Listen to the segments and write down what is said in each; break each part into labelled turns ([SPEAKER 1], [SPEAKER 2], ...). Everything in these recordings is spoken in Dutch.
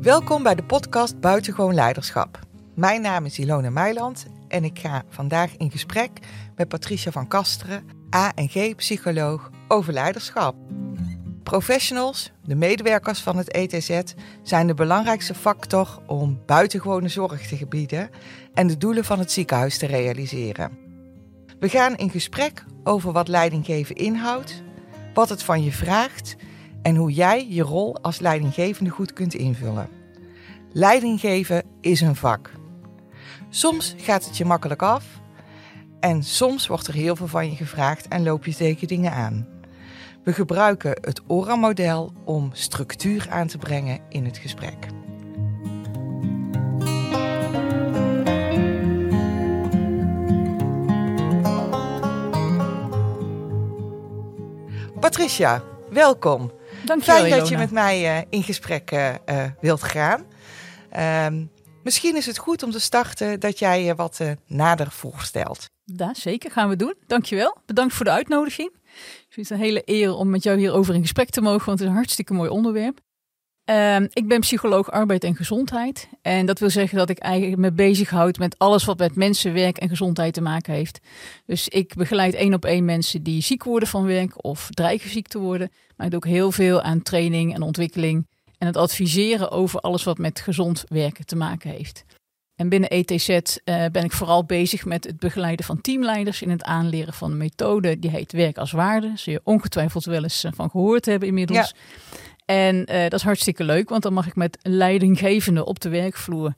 [SPEAKER 1] Welkom bij de podcast Buitengewoon Leiderschap. Mijn naam is Ilona Meiland en ik ga vandaag in gesprek met Patricia van Kasteren, A&G-psycholoog, over leiderschap. Professionals, de medewerkers van het ETZ, zijn de belangrijkste factor om buitengewone zorg te gebieden en de doelen van het ziekenhuis te realiseren. We gaan in gesprek over wat leidinggeven inhoudt, wat het van je vraagt en hoe jij je rol als leidinggevende goed kunt invullen. Leidinggeven is een vak. Soms gaat het je makkelijk af en soms wordt er heel veel van je gevraagd en loop je tegen dingen aan. We gebruiken het ORA-model om structuur aan te brengen in het gesprek. Patricia, welkom.
[SPEAKER 2] Dank je wel,
[SPEAKER 1] Fijn dat je met mij eh, in gesprek eh, eh, wilt gaan. Ehm, misschien is het goed om te starten dat jij je wat nader voorstelt.
[SPEAKER 2] Ja, zeker gaan we doen. Dankjewel. Bedankt voor de uitnodiging. Ik vind het een hele eer om met jou hierover in gesprek te mogen, want het is een hartstikke mooi onderwerp. Ehm, ik ben psycholoog arbeid en gezondheid. En dat wil zeggen dat ik eigenlijk me bezighoud met alles wat met mensenwerk en gezondheid te maken heeft. Dus ik begeleid één op één mensen die ziek worden van werk of dreigen ziek te worden. Maar ik doe ook heel veel aan training en ontwikkeling en het adviseren over alles wat met gezond werken te maken heeft. En binnen ETZ eh, ben ik vooral bezig met het begeleiden van teamleiders in het aanleren van een methode die heet werk als waarde. Zul je ongetwijfeld wel eens eh, van gehoord hebben inmiddels. En eh, dat is hartstikke leuk, want dan mag ik met leidinggevenden op de werkvloer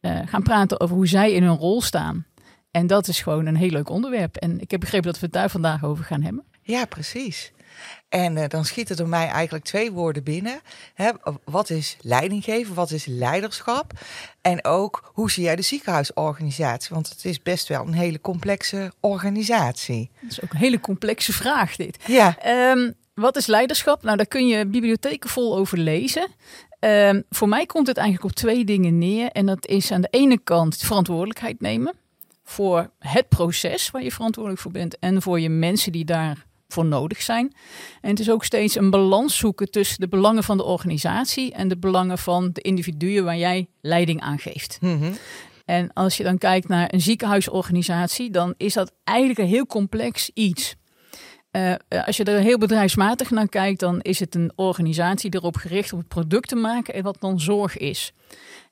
[SPEAKER 2] eh, gaan praten over hoe zij in hun rol staan. En dat is gewoon een heel leuk onderwerp. En ik heb begrepen dat we het daar vandaag over gaan hebben.
[SPEAKER 1] Ja, precies. En eh, dan schieten er mij eigenlijk twee woorden binnen. Hè, wat is leidinggeven? Wat is leiderschap? En ook, hoe zie jij de ziekenhuisorganisatie? Want het is best wel een hele complexe organisatie.
[SPEAKER 2] Dat is ook een hele complexe vraag dit.
[SPEAKER 1] Ja,
[SPEAKER 2] Ehm, wat is leiderschap? Nou, daar kun je bibliotheken vol over lezen. Ehm, voor mij komt het eigenlijk op twee dingen neer. En dat is aan de ene kant verantwoordelijkheid nemen voor het proces waar je verantwoordelijk voor bent en voor je mensen die daarvoor nodig zijn. En het is ook steeds een balans zoeken tussen de belangen van de organisatie en de belangen van de individuen waar jij leiding aan geeft.
[SPEAKER 1] Mhm.
[SPEAKER 2] En als je dan kijkt naar een ziekenhuisorganisatie, dan is dat eigenlijk een heel complex iets. Eh, eh, als je er heel bedrijfsmatig naar kijkt, dan is het een organisatie erop gericht om het product te maken en wat dan zorg is.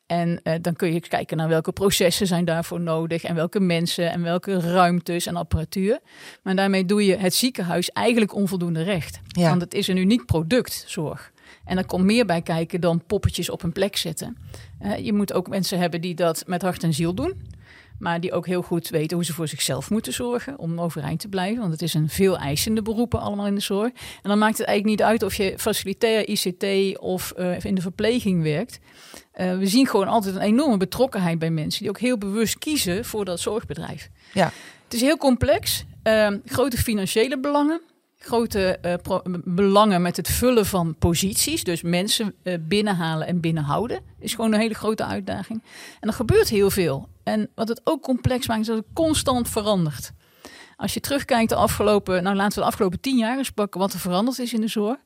[SPEAKER 2] En eh, dan kun je kijken naar welke processen zijn daarvoor nodig en welke mensen en welke ruimtes en apparatuur. Maar daarmee doe je het ziekenhuis eigenlijk onvoldoende recht.
[SPEAKER 1] Ja.
[SPEAKER 2] Want het is een uniek product, zorg. En er komt meer bij kijken dan poppetjes op een plek zetten. Je moet ook mensen hebben die dat met hart en ziel doen. Maar die ook heel goed weten hoe ze voor zichzelf moeten zorgen om overeind te blijven. Want het is een veel eisende beroepen allemaal in de zorg. En dan maakt het eigenlijk niet uit of je facilitair, ICT of eh, in de verpleging werkt. Eh, we zien gewoon altijd een enorme betrokkenheid bij mensen die ook heel bewust kiezen voor dat zorgbedrijf.
[SPEAKER 1] ja.
[SPEAKER 2] Het is heel complex. Ehm, grote financiële belangen. Grote eh, belangen met het vullen van posities. Dus mensen binnenhalen en binnenhouden. Is gewoon een hele grote uitdaging. En er gebeurt heel veel. En wat het ook complex maakt, is dat het constant verandert. Als je terugkijkt de afgelopen, nou laten we de afgelopen tien jaar eens pakken wat er veranderd is in de zorg.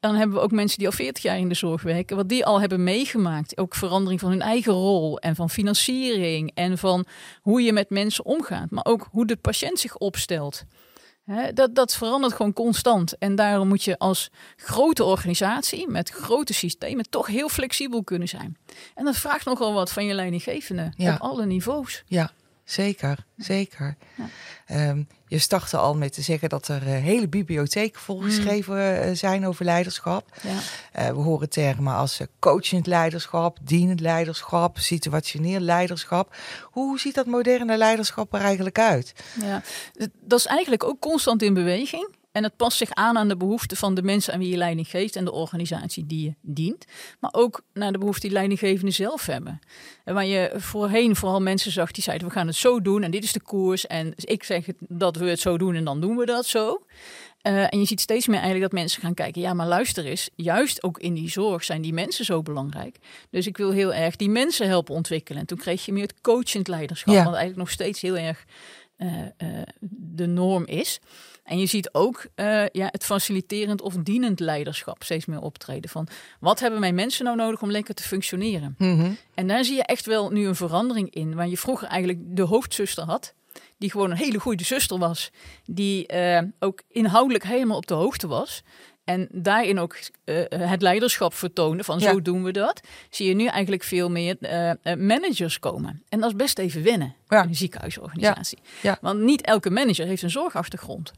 [SPEAKER 2] Dan hebben we ook mensen die al 40 jaar in de zorg werken, wat die al hebben meegemaakt. Ook verandering van hun eigen rol en van financiering en van hoe je met mensen omgaat, maar ook hoe de patiënt zich opstelt. Dat, dat verandert gewoon constant. En daarom moet je als grote organisatie met grote systemen toch heel flexibel kunnen zijn. En dat vraagt nogal wat van je leidinggevende
[SPEAKER 1] Ja.
[SPEAKER 2] op alle niveaus.
[SPEAKER 1] Ja, zeker, zeker.
[SPEAKER 2] Ja.
[SPEAKER 1] Ehm, je startte al met te zeggen dat er eh, hele bibliotheken volgeschreven eh, zijn over leiderschap.
[SPEAKER 2] Ja.
[SPEAKER 1] Eh, we horen termen als coachend leiderschap, dienend leiderschap, situationeel leiderschap. Hoe ziet dat moderne leiderschap er eigenlijk uit?
[SPEAKER 2] Ja, dat is eigenlijk ook constant in beweging. En het past zich aan aan de behoeften van de mensen aan wie je leiding geeft en de organisatie die je dient. Maar ook naar de behoeften die leidinggevenden zelf hebben. En waar je voorheen vooral mensen zag die zeiden we gaan het zo doen en dit is de koers. En ik zeg dat we het zo doen en dan doen we dat zo. Eh, en je ziet steeds meer eigenlijk dat mensen gaan kijken. Ja, maar luister eens. Juist ook in die zorg zijn die mensen zo belangrijk. Dus ik wil heel erg die mensen helpen ontwikkelen. En toen kreeg je meer het coachend leiderschap.
[SPEAKER 1] Ja.
[SPEAKER 2] Wat eigenlijk nog steeds heel erg eh, eh, de norm is. En je ziet ook uh, ja, het faciliterend of dienend leiderschap steeds meer optreden. Van wat hebben mijn mensen nou nodig om lekker te functioneren?
[SPEAKER 1] Mhm.
[SPEAKER 2] En daar zie je echt wel nu een verandering in. Waar je vroeger eigenlijk de hoofdzuster had die gewoon een hele goede zuster was, die uh, ook inhoudelijk helemaal op de hoogte was. En daarin ook uh, het leiderschap vertonen van zo doen we dat. Zie je nu eigenlijk veel meer uh, managers komen. En dat is best even wennen
[SPEAKER 1] Ja.
[SPEAKER 2] in een ziekenhuisorganisatie.
[SPEAKER 1] Ja.
[SPEAKER 2] Want niet elke manager heeft een zorgachtergrond.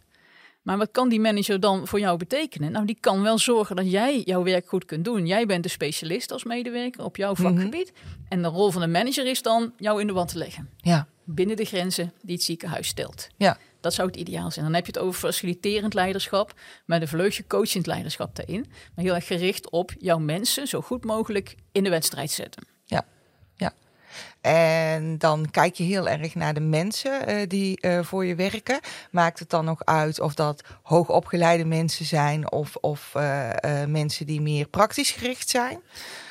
[SPEAKER 2] Maar wat kan die manager dan voor jou betekenen? Nou, die kan wel zorgen dat jij jouw werk goed kunt doen. Jij bent de specialist als medewerker op jouw vakgebied. En de rol van de manager is dan jou in de wand te leggen.
[SPEAKER 1] Ja.
[SPEAKER 2] Binnen de grenzen die het ziekenhuis stelt.
[SPEAKER 1] Ja.
[SPEAKER 2] Dat zou het ideaal zijn. Dan heb je het over faciliterend leiderschap, met een vleugje coachend leiderschap daarin. Maar heel erg gericht op jouw mensen zo goed mogelijk in de wedstrijd zetten.
[SPEAKER 1] En dan kijk je heel erg naar de mensen uh, die uh, voor je werken. Maakt het dan nog uit of dat hoogopgeleide mensen zijn of, of uh, mensen die meer praktisch gericht zijn?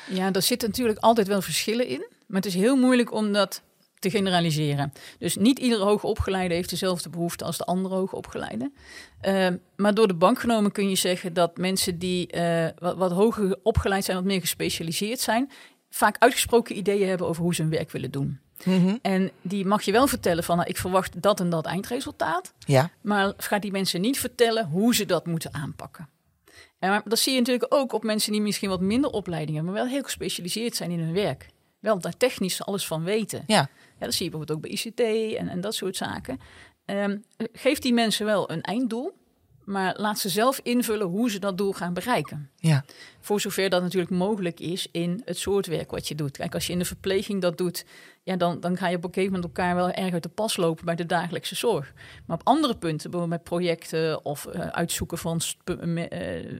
[SPEAKER 2] Ja, daar zitten natuurlijk altijd wel verschillen in. Maar het is heel moeilijk om dat te generaliseren. Dus niet iedere hoogopgeleide heeft dezelfde behoefte als de andere hoogopgeleide. Uh, maar door de bank genomen kun je zeggen dat mensen die wat, wat hoger opgeleid zijn, wat meer gespecialiseerd zijn, vaak uitgesproken ideeën hebben over hoe ze hun werk willen doen.
[SPEAKER 1] Mm -hmm.
[SPEAKER 2] En die mag je wel vertellen van, nou, ik verwacht dat en dat eindresultaat.
[SPEAKER 1] Ja.
[SPEAKER 2] Maar gaat die mensen niet vertellen hoe ze dat moeten aanpakken. En maar dat zie je natuurlijk ook op mensen die misschien wat minder opleiding hebben, maar wel heel gespecialiseerd zijn in hun werk. Wel daar technisch alles van weten.
[SPEAKER 1] Ja.
[SPEAKER 2] Ja, dat zie je bijvoorbeeld ook bij ICT en, en dat soort zaken. Um, geef die mensen wel een einddoel, maar laat ze zelf invullen hoe ze dat doel gaan bereiken.
[SPEAKER 1] Ja.
[SPEAKER 2] Voor zover dat natuurlijk mogelijk is in het soort werk wat je doet. Kijk, als je in de verpleging dat doet, ja, dan, dan ga je op een gegeven moment elkaar wel erg uit de pas lopen bij de dagelijkse zorg. Maar op andere punten, bijvoorbeeld met projecten of uh, uitzoeken van uh,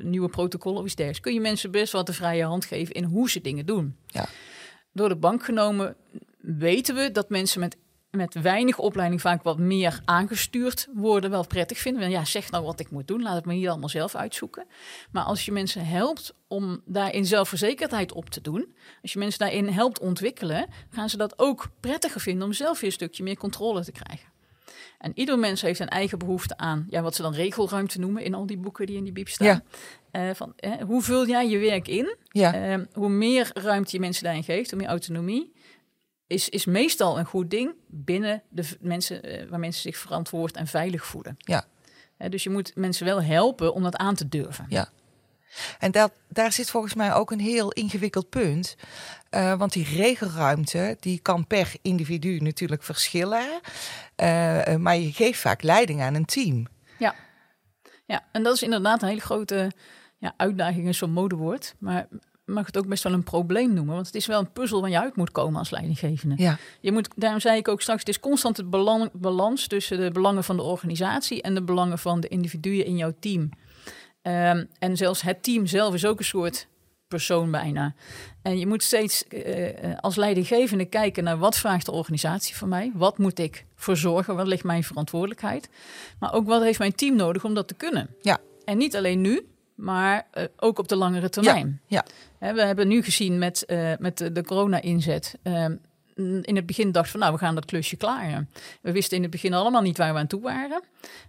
[SPEAKER 2] nieuwe protocollen of iets dergelijks, kun je mensen best wat de vrije hand geven in hoe ze dingen doen.
[SPEAKER 1] Ja.
[SPEAKER 2] Door de bank genomen weten we dat mensen met, met weinig opleiding vaak wat meer aangestuurd worden, wel prettig vinden. Ja, zeg nou wat ik moet doen, laat het me hier allemaal zelf uitzoeken. Maar als je mensen helpt om daarin zelfverzekerdheid op te doen, als je mensen daarin helpt ontwikkelen, gaan ze dat ook prettiger vinden om zelf weer een stukje meer controle te krijgen. En ieder mens heeft een eigen behoefte aan ja, wat ze dan regelruimte noemen in al die boeken die in die biep staan.
[SPEAKER 1] Ja.
[SPEAKER 2] Uh, van, eh, hoe vul jij je werk in?
[SPEAKER 1] Ja.
[SPEAKER 2] Uh, hoe meer ruimte je mensen daarin geeft, hoe meer autonomie, is, is meestal een goed ding binnen de mensen uh, waar mensen zich verantwoord en veilig voelen.
[SPEAKER 1] Ja.
[SPEAKER 2] dus je moet mensen wel helpen om dat aan te durven.
[SPEAKER 1] Ja. En dat, daar zit volgens mij ook een heel ingewikkeld punt. Uh, want die regelruimte die kan per individu natuurlijk verschillen. Uh, maar je geeft vaak leiding aan een team.
[SPEAKER 2] Ja, ja en dat is inderdaad een hele grote ja, uitdaging, is zo'n modewoord. Maar mag het ook best wel een probleem noemen. Want het is wel een puzzel waar je uit moet komen als leidinggevende.
[SPEAKER 1] Ja.
[SPEAKER 2] Je moet, daarom zei ik ook straks, het is constant het belang, balans tussen de belangen van de organisatie en de belangen van de individuen in jouw team. Um, en zelfs het team zelf is ook een soort persoon bijna. En je moet steeds uh, als leidinggevende kijken naar wat vraagt de organisatie van mij? Wat moet ik verzorgen? Wat ligt mijn verantwoordelijkheid? Maar ook wat heeft mijn team nodig om dat te kunnen?
[SPEAKER 1] Ja.
[SPEAKER 2] En niet alleen nu, maar uh, ook op de langere termijn.
[SPEAKER 1] Ja.
[SPEAKER 2] ja. We hebben nu gezien met, uh, met de, corona-inzet. Uh, in het begin dacht van, nou, we gaan dat klusje klaren. We wisten in het begin allemaal niet waar we aan toe waren.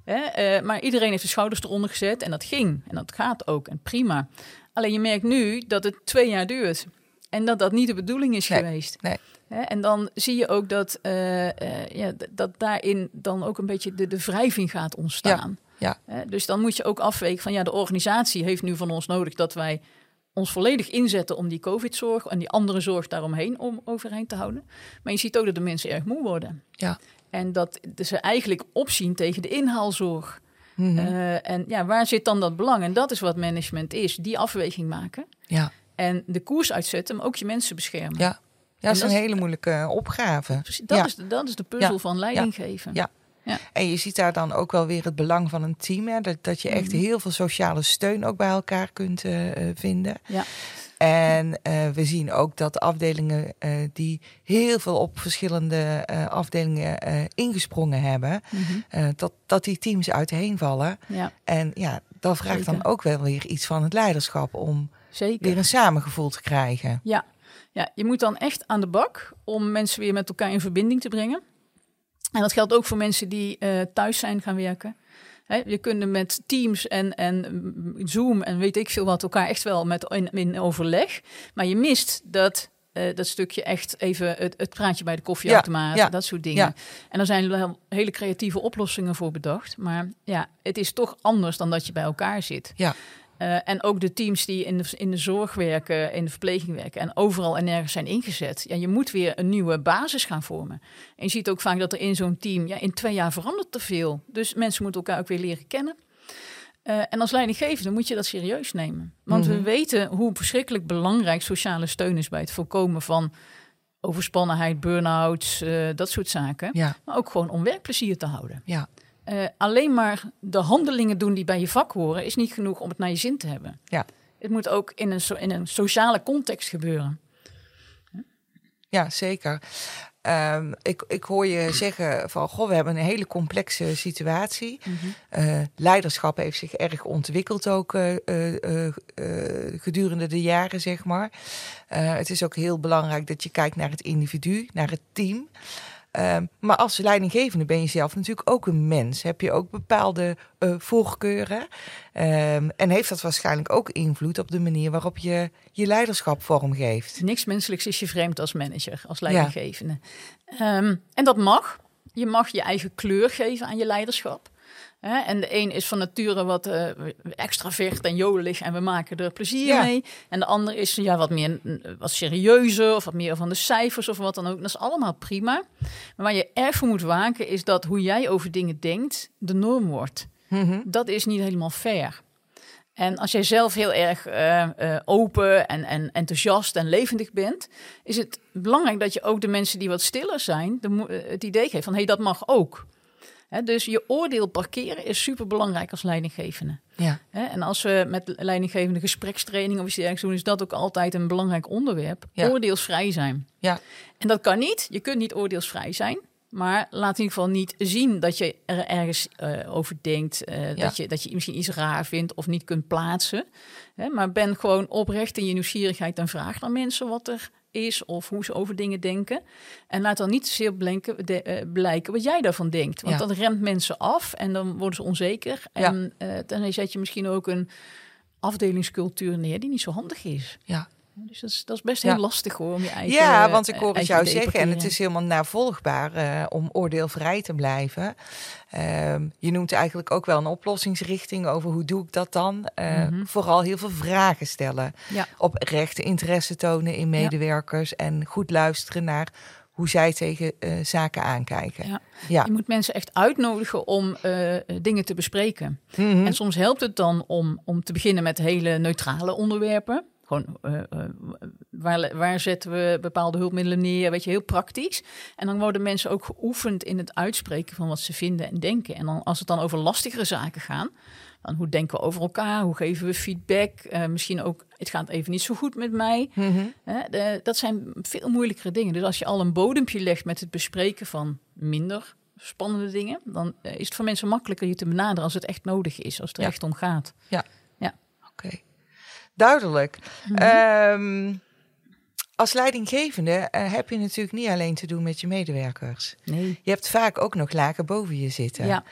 [SPEAKER 2] Hè? maar iedereen heeft de schouders eronder gezet en dat ging. En dat gaat ook en prima. Alleen je merkt nu dat het twee jaar duurt. En dat dat niet de bedoeling is
[SPEAKER 1] nee,
[SPEAKER 2] geweest.
[SPEAKER 1] Nee.
[SPEAKER 2] En dan zie je ook dat, uh, uh, ja, dat daarin dan ook een beetje de, de wrijving gaat ontstaan.
[SPEAKER 1] Ja.
[SPEAKER 2] Dus dan moet je ook afwegen van ja, de organisatie heeft nu van ons nodig dat wij ons volledig inzetten om die COVID-zorg en die andere zorg daaromheen om overeind te houden. Maar je ziet ook dat de mensen erg moe worden.
[SPEAKER 1] Ja.
[SPEAKER 2] En dat ze eigenlijk opzien tegen de inhaalzorg.
[SPEAKER 1] Mm
[SPEAKER 2] -hmm. uh, en ja, waar zit dan dat belang? En dat is wat management is, die afweging maken.
[SPEAKER 1] Ja.
[SPEAKER 2] En de koers uitzetten, maar ook je mensen beschermen.
[SPEAKER 1] Ja, ja dat is een hele moeilijke opgave.
[SPEAKER 2] Dat,
[SPEAKER 1] ja.
[SPEAKER 2] is, de, dat is de puzzel
[SPEAKER 1] ja.
[SPEAKER 2] van leiding geven.
[SPEAKER 1] Ja. Ja. En je ziet daar dan ook wel weer het belang van een team. Hè? Dat, dat je echt
[SPEAKER 2] Mhm.
[SPEAKER 1] heel veel sociale steun ook bij elkaar kunt uh, vinden.
[SPEAKER 2] Ja.
[SPEAKER 1] En uh, we zien ook dat afdelingen uh, die heel veel op verschillende afdelingen ingesprongen hebben,
[SPEAKER 2] Mhm.
[SPEAKER 1] dat, dat die teams uiteenvallen.
[SPEAKER 2] Ja.
[SPEAKER 1] En ja, dat vraagt
[SPEAKER 2] Zeker.
[SPEAKER 1] dan ook wel weer iets van het leiderschap om
[SPEAKER 2] Zeker.
[SPEAKER 1] weer een samengevoel te krijgen.
[SPEAKER 2] Ja. ja, je moet dan echt aan de bak om mensen weer met elkaar in verbinding te brengen. En dat geldt ook voor mensen die uh, thuis zijn gaan werken. Je kunt met Teams en, en Zoom en weet ik veel wat elkaar echt wel met in, in overleg. Maar je mist dat uh, dat stukje echt even het, het praatje bij de koffieautomaat, ja, dat soort dingen. En er zijn wel hele creatieve oplossingen voor bedacht. Maar ja, het is toch anders dan dat je bij elkaar zit.
[SPEAKER 1] Ja.
[SPEAKER 2] Uh, en ook de teams die in de, in de zorg werken, in de verpleging werken en overal en nergens zijn ingezet. Ja, je moet weer een nieuwe basis gaan vormen. En je ziet ook vaak dat er in zo'n team, ja, in twee jaar verandert te veel. Dus mensen moeten elkaar ook weer leren kennen. Uh, en als leidinggevende moet je dat serieus nemen. Want we mhm. weten hoe verschrikkelijk belangrijk sociale steun is bij het voorkomen van overspannenheid, burn-outs, uh, dat soort zaken.
[SPEAKER 1] Ja.
[SPEAKER 2] Maar ook gewoon om werkplezier te houden.
[SPEAKER 1] Ja.
[SPEAKER 2] Uh, alleen maar de handelingen doen die bij je vak horen, is niet genoeg om het naar je zin te hebben.
[SPEAKER 1] Ja.
[SPEAKER 2] Het moet ook in een, in een sociale context gebeuren.
[SPEAKER 1] Ja, zeker. Um, ik, ik hoor je zeggen van, goh, we hebben een hele complexe situatie. Mm -hmm. leiderschap heeft zich erg ontwikkeld ook uh, uh, gedurende de jaren, zeg maar. het is ook heel belangrijk dat je kijkt naar het individu, naar het team. Um, maar als leidinggevende ben je zelf natuurlijk ook een mens. Heb je ook bepaalde uh, voorkeuren. Um, en heeft dat waarschijnlijk ook invloed op de manier waarop je je leiderschap vormgeeft.
[SPEAKER 2] Niks menselijks is je vreemd als manager, als leidinggevende. Ja. Um, en dat mag. Je mag je eigen kleur geven aan je leiderschap. En de een is van nature wat uh, extravert en jodelig en we maken er plezier mee. En de ander is ja, wat meer wat serieuzer of wat meer van de cijfers of wat dan ook. Dat is allemaal prima. Maar waar je erg voor moet waken is dat hoe jij over dingen denkt de norm wordt.
[SPEAKER 1] Mhm.
[SPEAKER 2] Dat is niet helemaal fair. En als jij zelf heel erg uh, uh, open en, en, enthousiast en levendig bent, is het belangrijk dat je ook de mensen die wat stiller zijn, de, het idee geeft van hé, hey, dat mag ook dus je oordeel parkeren is super belangrijk als leidinggevende.
[SPEAKER 1] Ja.
[SPEAKER 2] en als we met leidinggevende gesprekstraining of iets dergelijks doen, is dat ook altijd een belangrijk onderwerp. Oordeelsvrij zijn.
[SPEAKER 1] Ja.
[SPEAKER 2] En dat kan niet. Je kunt niet oordeelsvrij zijn. Maar laat in ieder geval niet zien dat je er ergens uh, over denkt. Uh, dat, je, dat je misschien iets raar vindt of niet kunt plaatsen. maar ben gewoon oprecht in je nieuwsgierigheid en vraag naar mensen wat er is of hoe ze over dingen denken. En laat dan niet zozeer blinken, uh, blijken wat jij daarvan denkt. Want ja. dat remt mensen af en dan worden ze onzeker. En ja. uh, dan zet je misschien ook een afdelingscultuur neer die niet zo handig is.
[SPEAKER 1] Ja.
[SPEAKER 2] Dus dat is, dat is best heel lastig hoor, om je eigen
[SPEAKER 1] Ja, want ik hoor het jou zeggen en het is helemaal navolgbaar uh, om oordeelvrij te blijven. Uh, je noemt eigenlijk ook wel een oplossingsrichting over hoe doe ik dat dan. Uh, mm -hmm. Vooral heel veel vragen stellen.
[SPEAKER 2] Ja.
[SPEAKER 1] Oprechte interesse tonen in medewerkers ja. en goed luisteren naar hoe zij tegen uh, zaken aankijken.
[SPEAKER 2] Ja. ja. Je moet mensen echt uitnodigen om uh, dingen te bespreken.
[SPEAKER 1] Mm -hmm.
[SPEAKER 2] En soms helpt het dan om, om te beginnen met hele neutrale onderwerpen. Gewoon, uh, uh, waar, waar zetten we bepaalde hulpmiddelen neer? Weet je, heel praktisch. En dan worden mensen ook geoefend in het uitspreken van wat ze vinden en denken. En dan, als het dan over lastigere zaken gaan, dan hoe denken we over elkaar? Hoe geven we feedback? Uh, misschien ook, het gaat even niet zo goed met mij.
[SPEAKER 1] Mm -hmm.
[SPEAKER 2] de, dat zijn veel moeilijkere dingen. Dus als je al een bodempje legt met het bespreken van minder spannende dingen, dan is het voor mensen makkelijker je te benaderen als het echt nodig is, als het er
[SPEAKER 1] ja.
[SPEAKER 2] echt om gaat.
[SPEAKER 1] Ja,
[SPEAKER 2] ja.
[SPEAKER 1] oké. Okay. Duidelijk. Mm -hmm. um, als leidinggevende uh, heb je natuurlijk niet alleen te doen met je medewerkers.
[SPEAKER 2] Nee.
[SPEAKER 1] Je hebt vaak ook nog lagen boven je zitten.
[SPEAKER 2] Ja.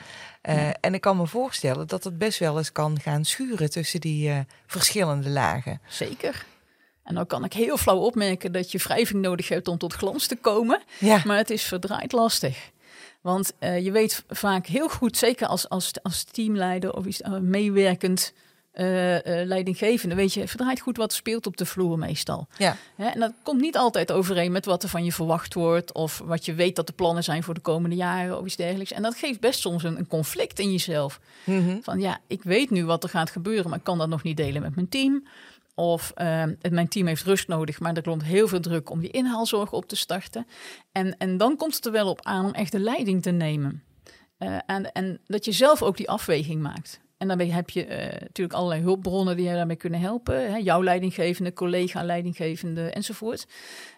[SPEAKER 1] Uh, ja. En ik kan me voorstellen dat het best wel eens kan gaan schuren tussen die uh, verschillende lagen.
[SPEAKER 2] Zeker. En dan kan ik heel flauw opmerken dat je wrijving nodig hebt om tot glans te komen.
[SPEAKER 1] Ja.
[SPEAKER 2] Maar het is verdraaid lastig. Want je weet vaak heel goed, zeker als, als, als teamleider of iets, meewerkend uh, uh, leidinggevende, weet je, verdraait goed wat speelt op de vloer meestal.
[SPEAKER 1] Ja.
[SPEAKER 2] Hè? En dat komt niet altijd overeen met wat er van je verwacht wordt of wat je weet dat de plannen zijn voor de komende jaren of iets dergelijks. En dat geeft best soms een, een conflict in jezelf.
[SPEAKER 1] Mm -hmm.
[SPEAKER 2] Van ja, ik weet nu wat er gaat gebeuren, maar ik kan dat nog niet delen met mijn team. Of uh, mijn team heeft rust nodig, maar er komt heel veel druk om die inhaalzorg op te starten. En, en dan komt het er wel op aan om echt de leiding te nemen. Uh, en, en dat je zelf ook die afweging maakt. En daarmee heb je uh, natuurlijk allerlei hulpbronnen die je daarmee kunnen helpen. Hè? Jouw leidinggevende, collega-leidinggevende enzovoort.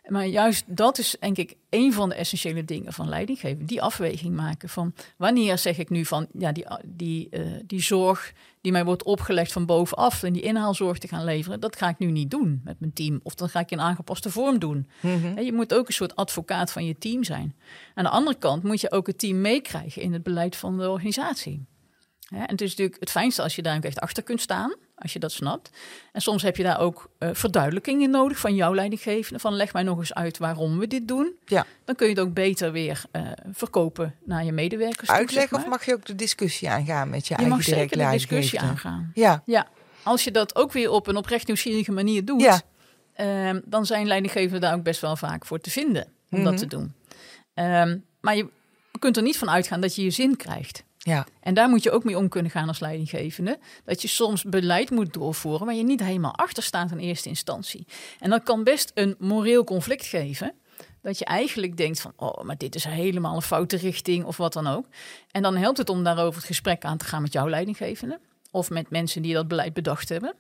[SPEAKER 2] Maar juist dat is denk ik een van de essentiële dingen van leidinggeven. Die afweging maken van wanneer zeg ik nu van ja, die, die, uh, die zorg die mij wordt opgelegd van bovenaf en die inhaalzorg te gaan leveren, dat ga ik nu niet doen met mijn team. Of dan ga ik in aangepaste vorm doen.
[SPEAKER 1] Mm -hmm.
[SPEAKER 2] Je moet ook een soort advocaat van je team zijn. Aan de andere kant moet je ook het team meekrijgen in het beleid van de organisatie. Hè, en het is natuurlijk het fijnste als je daar ook echt achter kunt staan, als je dat snapt. En soms heb je daar ook uh, verduidelijking in nodig van jouw leidinggevende. Van leg mij nog eens uit waarom we dit doen.
[SPEAKER 1] Ja.
[SPEAKER 2] Dan kun je het ook beter weer uh, verkopen naar je medewerkers.
[SPEAKER 1] Uitleggen of mag je ook de discussie aangaan met je,
[SPEAKER 2] je
[SPEAKER 1] eigen
[SPEAKER 2] mag zeker de discussie
[SPEAKER 1] leidinggevende?
[SPEAKER 2] aangaan.
[SPEAKER 1] Ja,
[SPEAKER 2] Ja, als je dat ook weer op een oprecht nieuwsgierige manier doet,
[SPEAKER 1] Ja.
[SPEAKER 2] ehm, dan zijn leidinggevenden daar ook best wel vaak voor te vinden om
[SPEAKER 1] Mhm.
[SPEAKER 2] dat te doen. Ehm, maar je kunt er niet van uitgaan dat je je zin krijgt.
[SPEAKER 1] ja,
[SPEAKER 2] En daar moet je ook mee om kunnen gaan als leidinggevende. Dat je soms beleid moet doorvoeren waar je niet helemaal achter staat in eerste instantie. En dat kan best een moreel conflict geven. Dat je eigenlijk denkt van, oh, maar dit is helemaal een foute richting of wat dan ook. En dan helpt het om daarover het gesprek aan te gaan met jouw leidinggevende. Of met mensen die dat beleid bedacht hebben.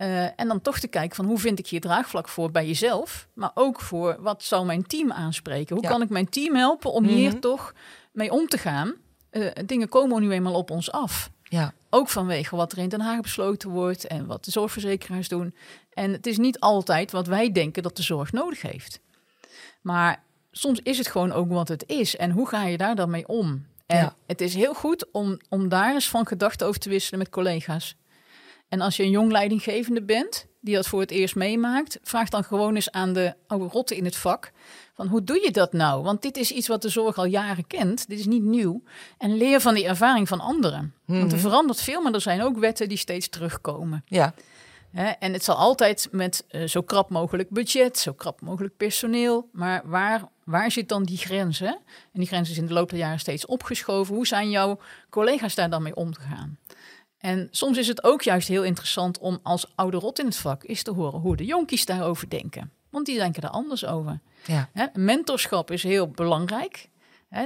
[SPEAKER 2] Eh, en dan toch te kijken van hoe vind ik hier draagvlak voor bij jezelf. Maar ook voor wat zou mijn team aanspreken. Hoe
[SPEAKER 1] Ja.
[SPEAKER 2] kan ik mijn team helpen om
[SPEAKER 1] Mhm.
[SPEAKER 2] hier toch mee om te gaan. Eh, dingen komen nu eenmaal op ons af.
[SPEAKER 1] ja,
[SPEAKER 2] Ook vanwege wat er in Den Haag besloten wordt en wat de zorgverzekeraars doen. En het is niet altijd wat wij denken dat de zorg nodig heeft. Maar soms is het gewoon ook wat het is. En hoe ga je daar dan mee om? En
[SPEAKER 1] Ja.
[SPEAKER 2] het is heel goed om, om daar eens van gedachten over te wisselen met collega's. En als je een jong leidinggevende bent, die dat voor het eerst meemaakt, vraag dan gewoon eens aan de oude rotten in het vak. Van hoe doe je dat nou? Want dit is iets wat de zorg al jaren kent. Dit is niet nieuw. En leer van die ervaring van anderen. Want er verandert veel, maar er zijn ook wetten die steeds terugkomen.
[SPEAKER 1] ja?
[SPEAKER 2] En het zal altijd met eh, zo krap mogelijk budget, zo krap mogelijk personeel. Maar waar, waar zit dan die grens? Hè? En die grens is in de loop der jaren steeds opgeschoven. Hoe zijn jouw collega's daar dan mee om te gaan? En soms is het ook juist heel interessant om als oude rot in het vak eens te horen hoe de jonkies daarover denken. Want die denken er anders over.
[SPEAKER 1] ja,
[SPEAKER 2] mentorschap is heel belangrijk.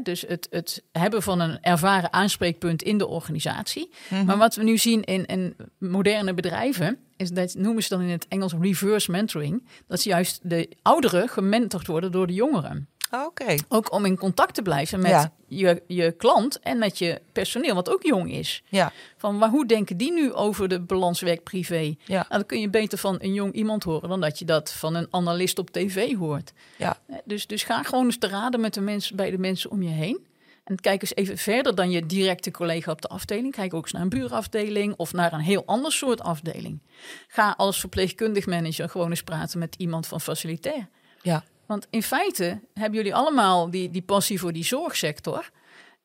[SPEAKER 2] Dus het, het hebben van een ervaren aanspreekpunt in de organisatie.
[SPEAKER 1] Mhm.
[SPEAKER 2] Maar wat we nu zien in, in moderne bedrijven, is dat noemen ze dan in het Engels reverse mentoring. Dat ze juist de ouderen gementord worden door de jongeren.
[SPEAKER 1] Ah,
[SPEAKER 2] Ook om in contact te blijven met
[SPEAKER 1] Ja.
[SPEAKER 2] je, je klant en met je personeel, wat ook jong is.
[SPEAKER 1] ja,
[SPEAKER 2] Van maar hoe denken die nu over de balans werk-privé?
[SPEAKER 1] ja,
[SPEAKER 2] Nou, dan kun je beter van een jong iemand horen dan dat je dat van een analist op tv hoort.
[SPEAKER 1] ja,
[SPEAKER 2] Eh, Dus, dus ga gewoon eens te raden met de mensen, bij de mensen om je heen. En kijk eens even verder dan je directe collega op de afdeling. Kijk ook eens naar een buurafdeling of naar een heel ander soort afdeling. Ga als verpleegkundig manager gewoon eens praten met iemand van facilitair.
[SPEAKER 1] ja,
[SPEAKER 2] Want in feite hebben jullie allemaal die, die passie voor die zorgsector.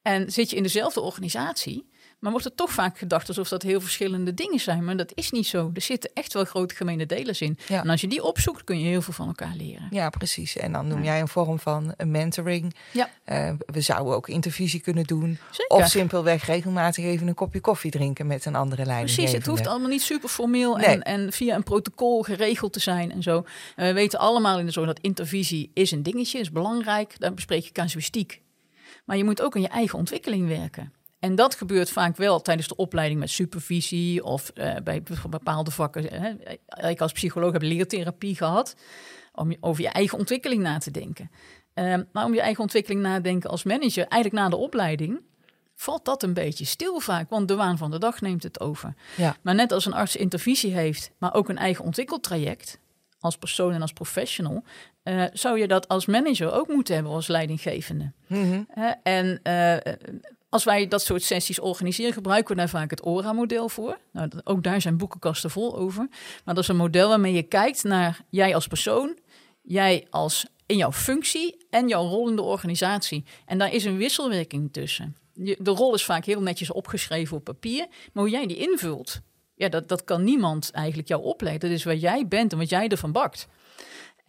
[SPEAKER 2] En zit je in dezelfde organisatie. Maar wordt er toch vaak gedacht alsof dat heel verschillende dingen zijn. Maar dat is niet zo. Er zitten echt wel grote gemene delers in.
[SPEAKER 1] Ja.
[SPEAKER 2] En als je die opzoekt, kun je heel veel van elkaar leren.
[SPEAKER 1] ja, precies. En dan noem
[SPEAKER 2] Ja.
[SPEAKER 1] jij een vorm van mentoring.
[SPEAKER 2] Ja.
[SPEAKER 1] Eh, we zouden ook intervisie kunnen doen.
[SPEAKER 2] Zeker.
[SPEAKER 1] Of simpelweg regelmatig even een kopje koffie drinken met een andere leidinggevende.
[SPEAKER 2] Precies, het hoeft allemaal niet super formeel
[SPEAKER 1] Nee.
[SPEAKER 2] en, en via een protocol geregeld te zijn en zo. En we weten allemaal in de zorg dat intervisie is een dingetje, is belangrijk. Daar bespreek je casuïstiek. Maar je moet ook aan je eigen ontwikkeling werken. En dat gebeurt vaak wel tijdens de opleiding met supervisie of eh, bij bepaalde vakken. Hè. Ik als psycholoog heb leertherapie gehad om over je eigen ontwikkeling na te denken. Ehm, maar om je eigen ontwikkeling na te denken als manager, eigenlijk na de opleiding, valt dat een beetje stil vaak. Want de waan van de dag neemt het over.
[SPEAKER 1] Ja.
[SPEAKER 2] Maar net als een arts intervisie heeft, maar ook een eigen ontwikkeltraject, als persoon en als professional, eh, zou je dat als manager ook moeten hebben als leidinggevende.
[SPEAKER 1] Mhm.
[SPEAKER 2] En eh, als wij dat soort sessies organiseren, gebruiken we daar vaak het ORA-model voor. Nou, ook daar zijn boekenkasten vol over. Maar dat is een model waarmee je kijkt naar jij als persoon, jij als in jouw functie en jouw rol in de organisatie. En daar is een wisselwerking tussen. De rol is vaak heel netjes opgeschreven op papier, maar hoe jij die invult, ja, dat, dat kan niemand eigenlijk jou opleggen. Dat is waar jij bent en wat jij ervan bakt.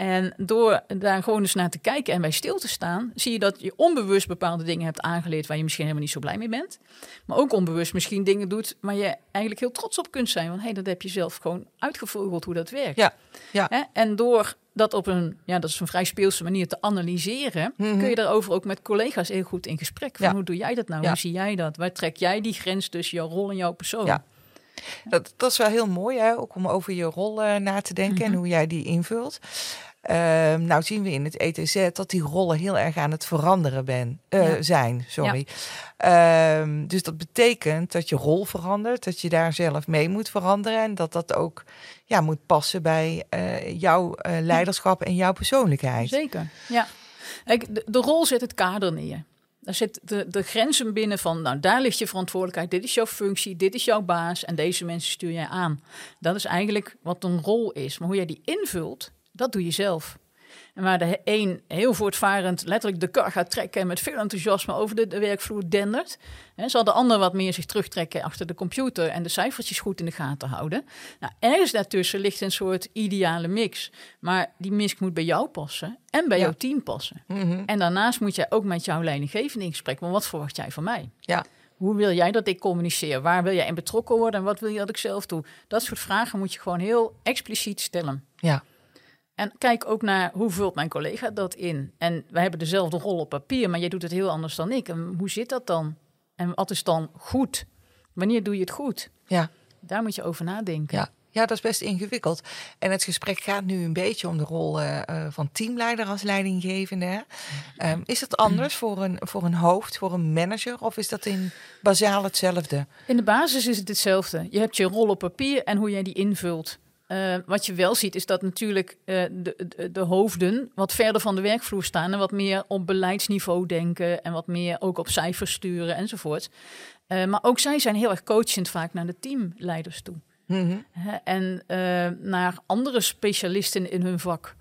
[SPEAKER 2] En door daar gewoon eens naar te kijken en bij stil te staan, zie je dat je onbewust bepaalde dingen hebt aangeleerd waar je misschien helemaal niet zo blij mee bent. Maar ook onbewust misschien dingen doet waar je eigenlijk heel trots op kunt zijn. Want hé, hey, dat heb je zelf gewoon uitgevogeld hoe dat werkt.
[SPEAKER 1] Ja, ja.
[SPEAKER 2] Hè? En door dat op een, ja, dat is een vrij speelse manier te analyseren,
[SPEAKER 1] Mhm.
[SPEAKER 2] kun je daarover ook met collega's heel goed in gesprek. Van
[SPEAKER 1] Ja.
[SPEAKER 2] hoe doe jij dat nou?
[SPEAKER 1] Ja.
[SPEAKER 2] Hoe zie jij dat? Waar trek jij die grens tussen jouw rol en jouw persoon?
[SPEAKER 1] Ja. Dat, dat is wel heel mooi, hè? ook om over je rol eh, na te denken en
[SPEAKER 2] Mhm.
[SPEAKER 1] hoe jij die invult. Ehm, nou zien we in het ETZ dat die rollen heel erg aan het veranderen ben, eh,
[SPEAKER 2] Ja.
[SPEAKER 1] zijn. Sorry. Ehm, dus dat betekent dat je rol verandert, dat je daar zelf mee moet veranderen en dat dat ook ja, moet passen bij eh, jouw eh, leiderschap en jouw persoonlijkheid.
[SPEAKER 2] Zeker, ja. Kijk, de, de rol zet het kader neer. Daar zit de, de grenzen binnen van, nou daar ligt je verantwoordelijkheid, dit is jouw functie, dit is jouw baas en deze mensen stuur jij aan. Dat is eigenlijk wat een rol is. Maar hoe jij die invult, dat doe je zelf. En waar de een heel voortvarend letterlijk de kar gaat trekken en met veel enthousiasme over de, de werkvloer dendert, hè, zal de ander wat meer zich terugtrekken achter de computer en de cijfertjes goed in de gaten houden. Nou, ergens daartussen ligt een soort ideale mix. Maar die mix moet bij jou passen en bij
[SPEAKER 1] Ja.
[SPEAKER 2] jouw team passen.
[SPEAKER 1] Mhm.
[SPEAKER 2] En daarnaast moet jij ook met jouw leidinggevende in gesprek. Want wat verwacht jij van mij?
[SPEAKER 1] Ja.
[SPEAKER 2] Hoe wil jij dat ik communiceer? Waar wil jij in betrokken worden en wat wil je dat ik zelf doe? Dat soort vragen moet je gewoon heel expliciet stellen.
[SPEAKER 1] Ja.
[SPEAKER 2] En kijk ook naar hoe vult mijn collega dat in. En wij hebben dezelfde rol op papier, maar jij doet het heel anders dan ik. En hoe zit dat dan? En wat is dan goed? Wanneer doe je het goed?
[SPEAKER 1] Ja.
[SPEAKER 2] Daar moet je over nadenken.
[SPEAKER 1] Ja. ja, dat is best ingewikkeld. En het gesprek gaat nu een beetje om de rol eh, eh, van teamleider als leidinggevende. Ehm, is dat anders voor een, voor een hoofd, voor een manager? Of is dat in bazaal hetzelfde?
[SPEAKER 2] In de basis is het hetzelfde. Je hebt je rol op papier en hoe jij die invult. Eh, wat je wel ziet is dat natuurlijk eh, de, de, de hoofden wat verder van de werkvloer staan en wat meer op beleidsniveau denken en wat meer ook op cijfers sturen enzovoort. Eh, maar ook zij zijn heel erg coachend vaak naar de teamleiders toe.
[SPEAKER 1] Mhm.
[SPEAKER 2] En naar andere specialisten in hun vak.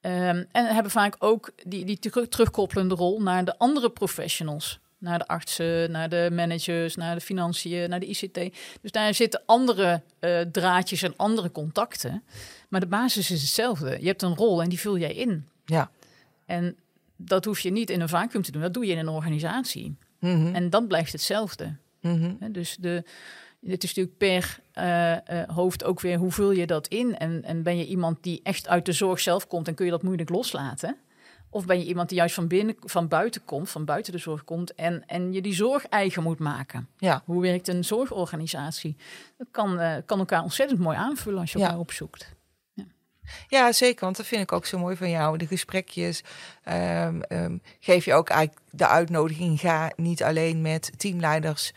[SPEAKER 2] Ehm, en hebben vaak ook die, die teru- terugkoppelende rol naar de andere professionals. Naar de artsen, naar de managers, naar de financiën, naar de ICT. Dus daar zitten andere eh, draadjes en andere contacten. Maar de basis is hetzelfde. Je hebt een rol en die vul jij in.
[SPEAKER 1] Ja.
[SPEAKER 2] En dat hoef je niet in een vacuüm te doen. Dat doe je in een organisatie.
[SPEAKER 1] Mhm.
[SPEAKER 2] En dan blijft hetzelfde.
[SPEAKER 1] Mhm.
[SPEAKER 2] Dus de, het is natuurlijk per eh, eh, hoofd ook weer hoe vul je dat in? En, en ben je iemand die echt uit de zorg zelf komt en kun je dat moeilijk loslaten? Of ben je iemand die juist van, binnen, van buiten komt, van buiten de zorg komt en, en je die zorg eigen moet maken?
[SPEAKER 1] Ja.
[SPEAKER 2] Hoe werkt een zorgorganisatie? Dat kan, eh, kan elkaar ontzettend mooi aanvullen als je
[SPEAKER 1] Ja.
[SPEAKER 2] elkaar opzoekt.
[SPEAKER 1] Ja, zeker. Want dat vind ik ook zo mooi van jou. De gesprekjes ehm, ehm, geef je ook eigenlijk de uitnodiging. Ga niet alleen met teamleiders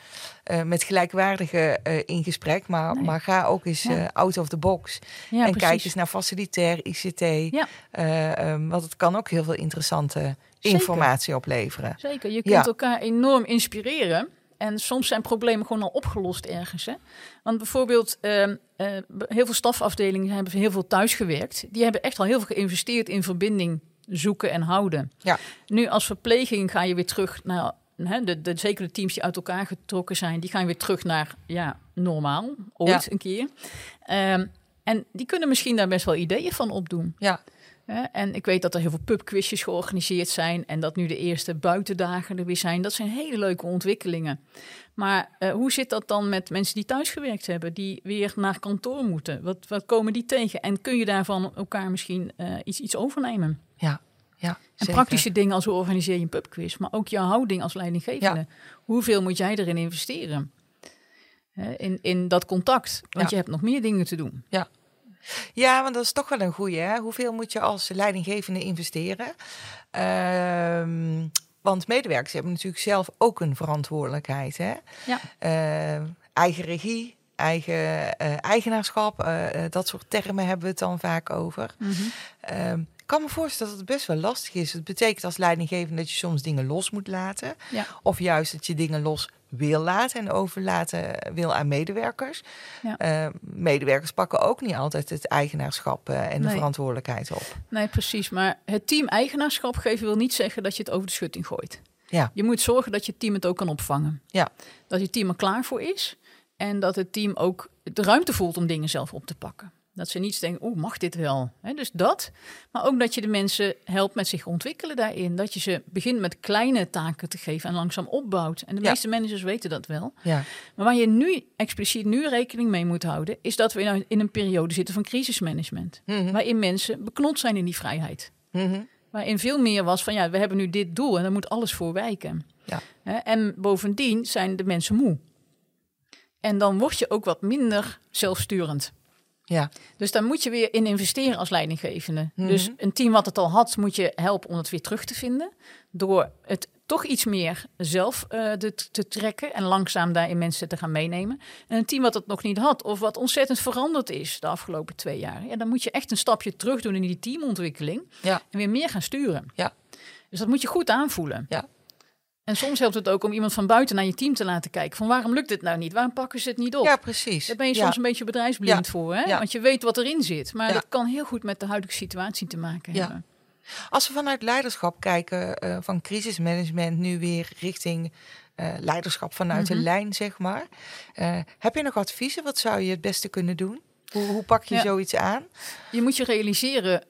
[SPEAKER 1] eh, met gelijkwaardige eh, in gesprek, maar,
[SPEAKER 2] Nee.
[SPEAKER 1] maar ga ook eens
[SPEAKER 2] Ja.
[SPEAKER 1] eh, out of the box.
[SPEAKER 2] Ja,
[SPEAKER 1] en kijk eens naar facilitair ICT.
[SPEAKER 2] Ja.
[SPEAKER 1] Ehm, want het kan ook heel veel interessante
[SPEAKER 2] Zeker.
[SPEAKER 1] informatie opleveren.
[SPEAKER 2] Zeker, je kunt elkaar enorm inspireren. En soms zijn problemen gewoon al opgelost ergens. Hè? Want bijvoorbeeld, ehm, eh, heel veel stafafdelingen hebben heel veel thuisgewerkt. Die hebben echt al heel veel geïnvesteerd in verbinding zoeken en houden.
[SPEAKER 1] Ja.
[SPEAKER 2] Nu als verpleging ga je weer terug naar... Hè, de, de, zeker de teams die uit elkaar getrokken zijn... die gaan weer terug naar ja, normaal, ooit
[SPEAKER 1] Ja.
[SPEAKER 2] een keer. Ehm, en die kunnen misschien daar best wel ideeën van opdoen.
[SPEAKER 1] Ja,
[SPEAKER 2] En ik weet dat er heel veel pubquizjes georganiseerd zijn en dat nu de eerste buitendagen er weer zijn. Dat zijn hele leuke ontwikkelingen. Maar eh, hoe zit dat dan met mensen die thuis gewerkt hebben, die weer naar kantoor moeten? Wat, wat komen die tegen? En kun je daarvan elkaar misschien eh, iets, iets overnemen?
[SPEAKER 1] ja, ja.
[SPEAKER 2] En praktische dingen als hoe organiseer je een pubquiz, maar ook jouw houding als leidinggevende. Hoeveel moet jij erin investeren? In, in dat contact, want
[SPEAKER 1] Ja.
[SPEAKER 2] je hebt nog meer dingen te doen.
[SPEAKER 1] Ja, want dat is toch wel een goeie. Hè? Hoeveel moet je als leidinggevende investeren? Ehm, want medewerkers hebben natuurlijk zelf ook een verantwoordelijkheid. Hè?
[SPEAKER 2] Ja.
[SPEAKER 1] Eh, eigen regie, eigen eh, eigenaarschap, eh, eh, dat soort termen hebben we het dan vaak over. Ehm, ik kan me voorstellen dat het best wel lastig is. Het betekent als leidinggevende dat je soms dingen los moet laten.
[SPEAKER 2] Ja.
[SPEAKER 1] Of juist dat je dingen los wil laten en overlaten wil aan medewerkers.
[SPEAKER 2] Ja.
[SPEAKER 1] Eh, medewerkers pakken ook niet altijd het eigenaarschap eh, en de verantwoordelijkheid op.
[SPEAKER 2] Nee, precies. Maar het team eigenaarschap geven wil niet zeggen dat je het over de schutting gooit.
[SPEAKER 1] Ja.
[SPEAKER 2] Je moet zorgen dat je team het ook kan opvangen.
[SPEAKER 1] Ja.
[SPEAKER 2] Dat je team er klaar voor is. En dat het team ook de ruimte voelt om dingen zelf op te pakken. Dat ze niet denken, oeh, mag dit wel? Dus dat. Maar ook dat je de mensen helpt met zich ontwikkelen daarin. Dat je ze begint met kleine taken te geven en langzaam opbouwt. En de
[SPEAKER 1] Ja.
[SPEAKER 2] meeste managers weten dat wel.
[SPEAKER 1] Ja,
[SPEAKER 2] Maar waar je nu expliciet nu rekening mee moet houden... is dat we in een- in een periode zitten van crisismanagement.
[SPEAKER 1] Mhm.
[SPEAKER 2] Waarin mensen beknot zijn in die vrijheid.
[SPEAKER 1] Mhm.
[SPEAKER 2] Waarin veel meer was van ja, we hebben nu dit doel en daar moet alles voor wijken.
[SPEAKER 1] Ja.
[SPEAKER 2] En bovendien zijn de mensen moe. En dan word je ook wat minder zelfsturend.
[SPEAKER 1] Ja.
[SPEAKER 2] Dus daar moet je weer in investeren als leidinggevende.
[SPEAKER 1] Mhm.
[SPEAKER 2] Dus een team wat het al had, moet je helpen om het weer terug te vinden. Door het toch iets meer zelf eh, te, te trekken en langzaam daarin mensen te gaan meenemen. En een team wat het nog niet had of wat ontzettend veranderd is de afgelopen twee jaar. Ja, dan moet je echt een stapje terug doen in die teamontwikkeling.
[SPEAKER 1] Ja.
[SPEAKER 2] En weer meer gaan sturen.
[SPEAKER 1] Ja.
[SPEAKER 2] Dus dat moet je goed aanvoelen.
[SPEAKER 1] Ja.
[SPEAKER 2] En soms helpt het ook om iemand van buiten naar je team te laten kijken. Van waarom lukt het nou niet? Waarom pakken ze het niet op?
[SPEAKER 1] Ja, precies.
[SPEAKER 2] Daar ben je
[SPEAKER 1] Ja.
[SPEAKER 2] soms een beetje bedrijfsblind
[SPEAKER 1] Ja.
[SPEAKER 2] voor. Hè?
[SPEAKER 1] Ja.
[SPEAKER 2] Want je weet wat erin zit. Maar dat kan heel goed met de huidige situatie te maken hebben.
[SPEAKER 1] Als we vanuit leiderschap kijken, eh, van crisismanagement nu weer richting eh, leiderschap vanuit de
[SPEAKER 2] Mhm.
[SPEAKER 1] lijn, zeg maar. Eh, heb je nog adviezen? Wat zou je het beste kunnen doen? Hoe, hoe pak je zoiets aan?
[SPEAKER 2] Je moet je realiseren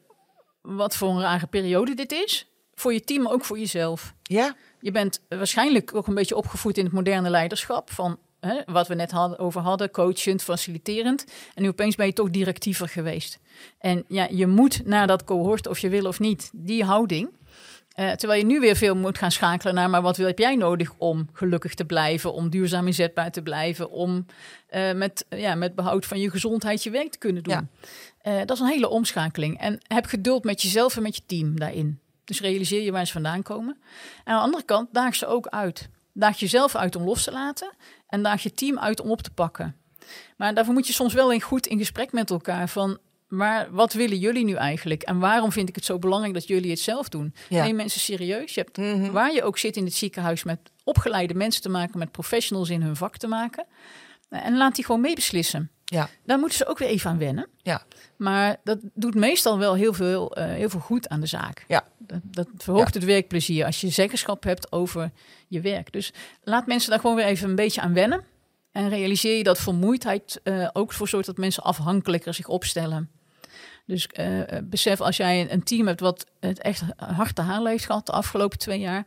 [SPEAKER 2] wat voor een rare periode dit is. Voor je team, maar ook voor jezelf.
[SPEAKER 1] Ja,
[SPEAKER 2] Je bent waarschijnlijk ook een beetje opgevoed in het moderne leiderschap. Van hè, wat we net hadden, over hadden, coachend, faciliterend. En nu opeens ben je toch directiever geweest. En ja, je moet naar dat cohort, of je wil of niet, die houding. Eh, terwijl je nu weer veel moet gaan schakelen naar, maar wat heb jij nodig om gelukkig te blijven, om duurzaam inzetbaar te blijven, om eh, met, ja, met behoud van je gezondheid je werk te kunnen doen.
[SPEAKER 1] Ja.
[SPEAKER 2] Eh, dat is een hele omschakeling. En heb geduld met jezelf en met je team daarin. Dus realiseer je waar ze vandaan komen. En aan de andere kant, daag ze ook uit. Daag jezelf uit om los te laten en daag je team uit om op te pakken. Maar daarvoor moet je soms wel in goed in gesprek met elkaar van... Maar wat willen jullie nu eigenlijk? En waarom vind ik het zo belangrijk dat jullie het zelf doen?
[SPEAKER 1] Ja.
[SPEAKER 2] Neem mensen serieus. Je hebt
[SPEAKER 1] Mhm.
[SPEAKER 2] waar je ook zit in het ziekenhuis met opgeleide mensen te maken, met professionals in hun vak te maken. En laat die gewoon meebeslissen.
[SPEAKER 1] Ja,
[SPEAKER 2] Daar moeten ze ook weer even aan wennen.
[SPEAKER 1] ja.
[SPEAKER 2] Maar dat doet meestal wel heel veel, eh, heel veel goed aan de zaak.
[SPEAKER 1] Ja.
[SPEAKER 2] Dat, dat verhoogt het werkplezier als je zeggenschap hebt over je werk. Dus laat mensen daar gewoon weer even een beetje aan wennen. En realiseer je dat vermoeidheid eh, ook voor zorgt dat mensen afhankelijker zich opstellen. Dus eh, besef als jij een, team hebt wat het echt hard te halen heeft gehad de afgelopen twee jaar,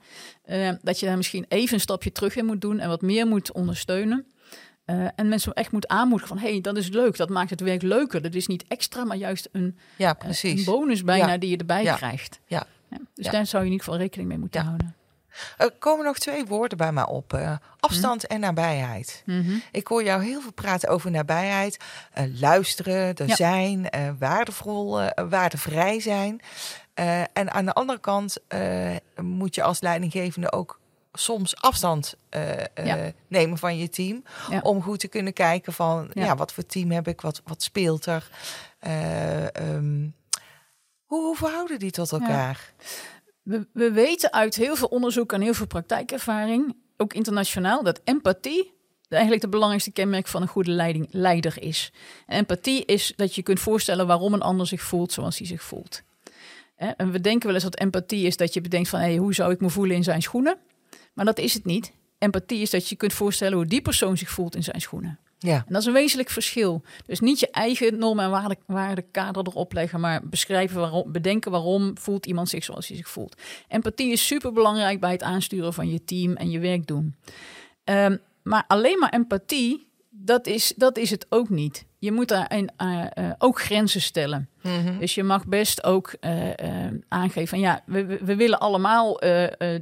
[SPEAKER 2] dat je daar misschien even een stapje terug in moet doen en wat meer moet ondersteunen. Eh, en mensen echt moet aanmoedigen van, hé, hey, dat is leuk, dat maakt het werk leuker. Dat is niet extra, maar juist een,
[SPEAKER 1] ja
[SPEAKER 2] eh,
[SPEAKER 1] precies.
[SPEAKER 2] een bonus bijna
[SPEAKER 1] Ja.
[SPEAKER 2] die je erbij
[SPEAKER 1] Ja.
[SPEAKER 2] krijgt.
[SPEAKER 1] Ja.
[SPEAKER 2] dus daar zou je in ieder geval rekening mee moeten houden.
[SPEAKER 1] Er komen nog twee woorden bij mij op. eh, afstand en nabijheid.
[SPEAKER 2] Mhm.
[SPEAKER 1] Ik hoor jou heel veel praten over nabijheid. eh, luisteren, er zijn, eh, waardevol, eh, waardevrij zijn. Eh, en aan de andere kant eh, moet je als leidinggevende ook soms afstand eh, eh, nemen van je team.
[SPEAKER 2] Ja.
[SPEAKER 1] Om goed te kunnen kijken van ja.
[SPEAKER 2] Ja.
[SPEAKER 1] wat voor team heb ik, wat, wat speelt er. Eh, ehm, hoe, hoe verhouden die tot elkaar?
[SPEAKER 2] We, we weten uit heel veel onderzoek en heel veel praktijkervaring, ook internationaal, dat empathie eigenlijk de belangrijkste kenmerk van een goede leiding, leider is. En empathie is dat je kunt voorstellen waarom een ander zich voelt zoals hij zich voelt. En we denken wel eens dat empathie is dat je bedenkt van hey, hoe zou ik me voelen in zijn schoenen? Maar dat is het niet. Empathie is dat je kunt voorstellen hoe die persoon zich voelt in zijn schoenen.
[SPEAKER 1] Ja,
[SPEAKER 2] En dat is een wezenlijk verschil. Dus niet je eigen normen en waarde, waardekader erop leggen, maar beschrijven waarom, bedenken waarom voelt iemand zich zoals hij zich voelt. Empathie is super belangrijk bij het aansturen van je team en je werk doen. Ehm, maar alleen maar empathie, dat is, dat is het ook niet. Je moet daarin eh, eh, ook grenzen stellen.
[SPEAKER 1] Mhm.
[SPEAKER 2] Dus je mag best ook eh, aangeven van ja, we, we, willen allemaal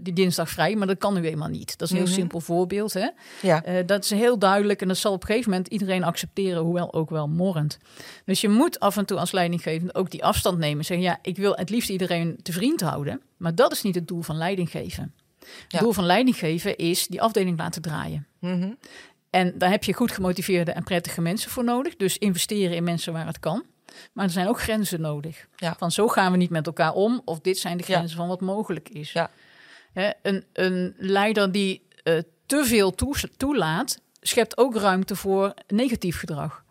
[SPEAKER 2] die dinsdag vrij, maar dat kan nu eenmaal niet. Dat is een heel
[SPEAKER 1] Mhm.
[SPEAKER 2] simpel voorbeeld. Hè?
[SPEAKER 1] ja.
[SPEAKER 2] Dat is heel duidelijk en dat zal op een gegeven moment iedereen accepteren, hoewel ook wel morrend. Dus je moet af en toe als leidinggevende ook die afstand nemen. Zeggen, ja, ik wil het liefst iedereen te vriend houden, maar dat is niet het doel van leiding geven. Het doel van leiding geven is die afdeling laten draaien.
[SPEAKER 1] Mhm.
[SPEAKER 2] En daar heb je goed gemotiveerde en prettige mensen voor nodig. Dus investeren in mensen waar het kan. Maar er zijn ook grenzen nodig.
[SPEAKER 1] Ja.
[SPEAKER 2] Van zo gaan we niet met elkaar om. Of dit zijn de
[SPEAKER 1] Ja.
[SPEAKER 2] grenzen van wat mogelijk is.
[SPEAKER 1] Ja.
[SPEAKER 2] Hè, een, een leider die eh, te veel toe- toelaat, schept ook ruimte voor negatief gedrag.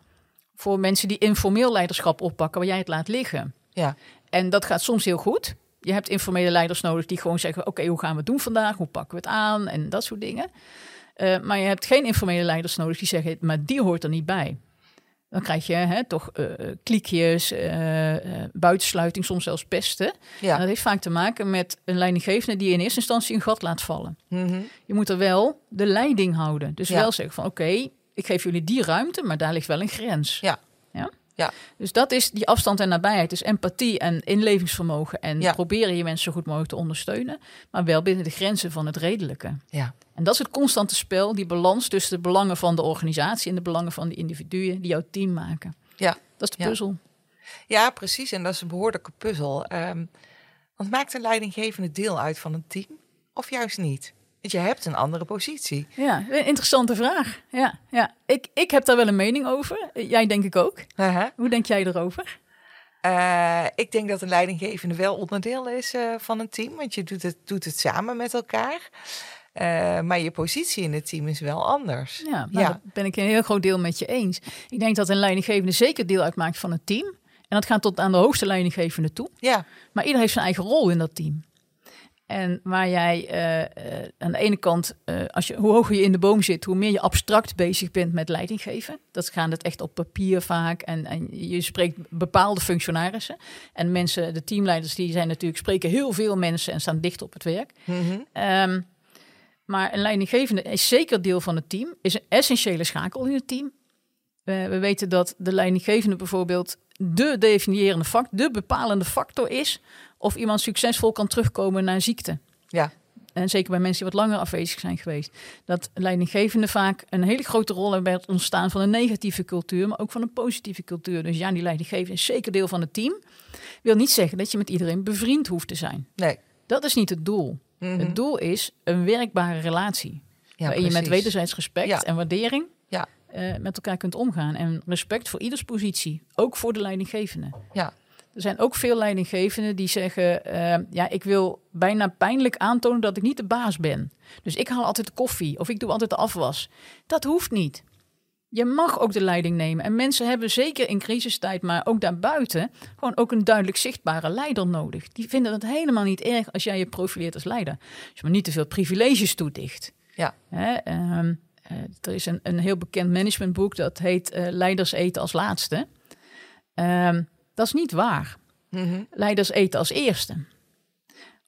[SPEAKER 2] Voor mensen die informeel leiderschap oppakken, waar jij het laat liggen.
[SPEAKER 1] Ja.
[SPEAKER 2] En dat gaat soms heel goed. Je hebt informele leiders nodig die gewoon zeggen: Oké, hoe gaan we het doen vandaag? Hoe pakken we het aan? En dat soort dingen. Eh, maar je hebt geen informele leiders nodig die zeggen: Maar die hoort er niet bij. Dan krijg je hè, toch eh kliekjes, eh, buitensluiting, soms zelfs pesten. En dat heeft vaak te maken met een leidinggevende die in eerste instantie een gat laat vallen.
[SPEAKER 1] Mhm.
[SPEAKER 2] Je moet er wel de leiding houden. Dus
[SPEAKER 1] Ja.
[SPEAKER 2] wel zeggen van oké, ik geef jullie die ruimte, maar daar ligt wel een grens.
[SPEAKER 1] Ja.
[SPEAKER 2] Ja? Dus dat is die afstand en nabijheid. Dus empathie en inlevingsvermogen. En
[SPEAKER 1] Ja.
[SPEAKER 2] proberen je mensen zo goed mogelijk te ondersteunen. Maar wel binnen de grenzen van het redelijke.
[SPEAKER 1] Ja.
[SPEAKER 2] En dat is het constante spel, die balans tussen de belangen van de organisatie en de belangen van de individuen die jouw team maken.
[SPEAKER 1] Ja.
[SPEAKER 2] Dat is de
[SPEAKER 1] Ja.
[SPEAKER 2] puzzel.
[SPEAKER 1] Ja, precies. En dat is een behoorlijke puzzel. Ehm, want maakt een leidinggevende deel uit van een team? Of juist niet? Want je hebt een andere positie.
[SPEAKER 2] Ja, een interessante vraag. Ja, ja. Ik, ik heb daar wel een mening over. Jij denk ik ook. Hoe denk jij erover?
[SPEAKER 1] Eh, ik denk dat een leidinggevende wel onderdeel is eh, van een team. Want je doet het, doet het samen met elkaar. Eh, maar je positie in het team is wel anders.
[SPEAKER 2] Ja, nou, ja. dat ben ik een heel groot deel met je eens. Ik denk dat een leidinggevende zeker deel uitmaakt van het team. En dat gaat tot aan de hoogste leidinggevende toe.
[SPEAKER 1] Ja.
[SPEAKER 2] Maar ieder heeft zijn eigen rol in dat team. En waar jij uh, uh, aan de ene kant, uh, als je, hoe hoger je in de boom zit, hoe meer je abstract bezig bent met leidinggeven. Dat gaat het echt op papier vaak. En, en, je spreekt bepaalde functionarissen. En mensen, de teamleiders, die zijn natuurlijk, spreken heel veel mensen en staan dicht op het werk.
[SPEAKER 1] Mm -hmm.
[SPEAKER 2] um, maar een leidinggevende is zeker deel van het team, is een essentiële schakel in het team. we weten dat de leidinggevende bijvoorbeeld de definiërende factor, de bepalende factor is of iemand succesvol kan terugkomen na ziekte.
[SPEAKER 1] Ja.
[SPEAKER 2] En zeker bij mensen die wat langer afwezig zijn geweest. Dat leidinggevenden vaak een hele grote rol hebben bij het ontstaan van een negatieve cultuur, maar ook van een positieve cultuur. Dus ja, die leidinggevende is zeker deel van het team. Wil niet zeggen dat je met iedereen bevriend hoeft te zijn.
[SPEAKER 1] Nee.
[SPEAKER 2] Dat is niet het doel.
[SPEAKER 1] Mm -hmm.
[SPEAKER 2] Het doel is een werkbare relatie.
[SPEAKER 1] Ja,
[SPEAKER 2] waarin je met wederzijds respect
[SPEAKER 1] Ja.
[SPEAKER 2] en waardering
[SPEAKER 1] Ja.
[SPEAKER 2] eh, met elkaar kunt omgaan. En respect voor ieders positie, ook voor de leidinggevende.
[SPEAKER 1] Ja.
[SPEAKER 2] Er zijn ook veel leidinggevenden die zeggen: eh, Ja, ik wil bijna pijnlijk aantonen dat ik niet de baas ben. Dus ik haal altijd de koffie of ik doe altijd de afwas. Dat hoeft niet. Je mag ook de leiding nemen. En mensen hebben zeker in crisistijd, maar ook daarbuiten, gewoon ook een duidelijk zichtbare leider nodig. Die vinden het helemaal niet erg als jij je profileert als leider. Als je maar niet te veel privileges toedicht.
[SPEAKER 1] Ja.
[SPEAKER 2] Hè, ehm, eh, er is een, een heel bekend managementboek dat heet eh, Leiders eten als laatste. Ehm, dat is niet waar.
[SPEAKER 1] Mhm.
[SPEAKER 2] Leiders eten als eerste.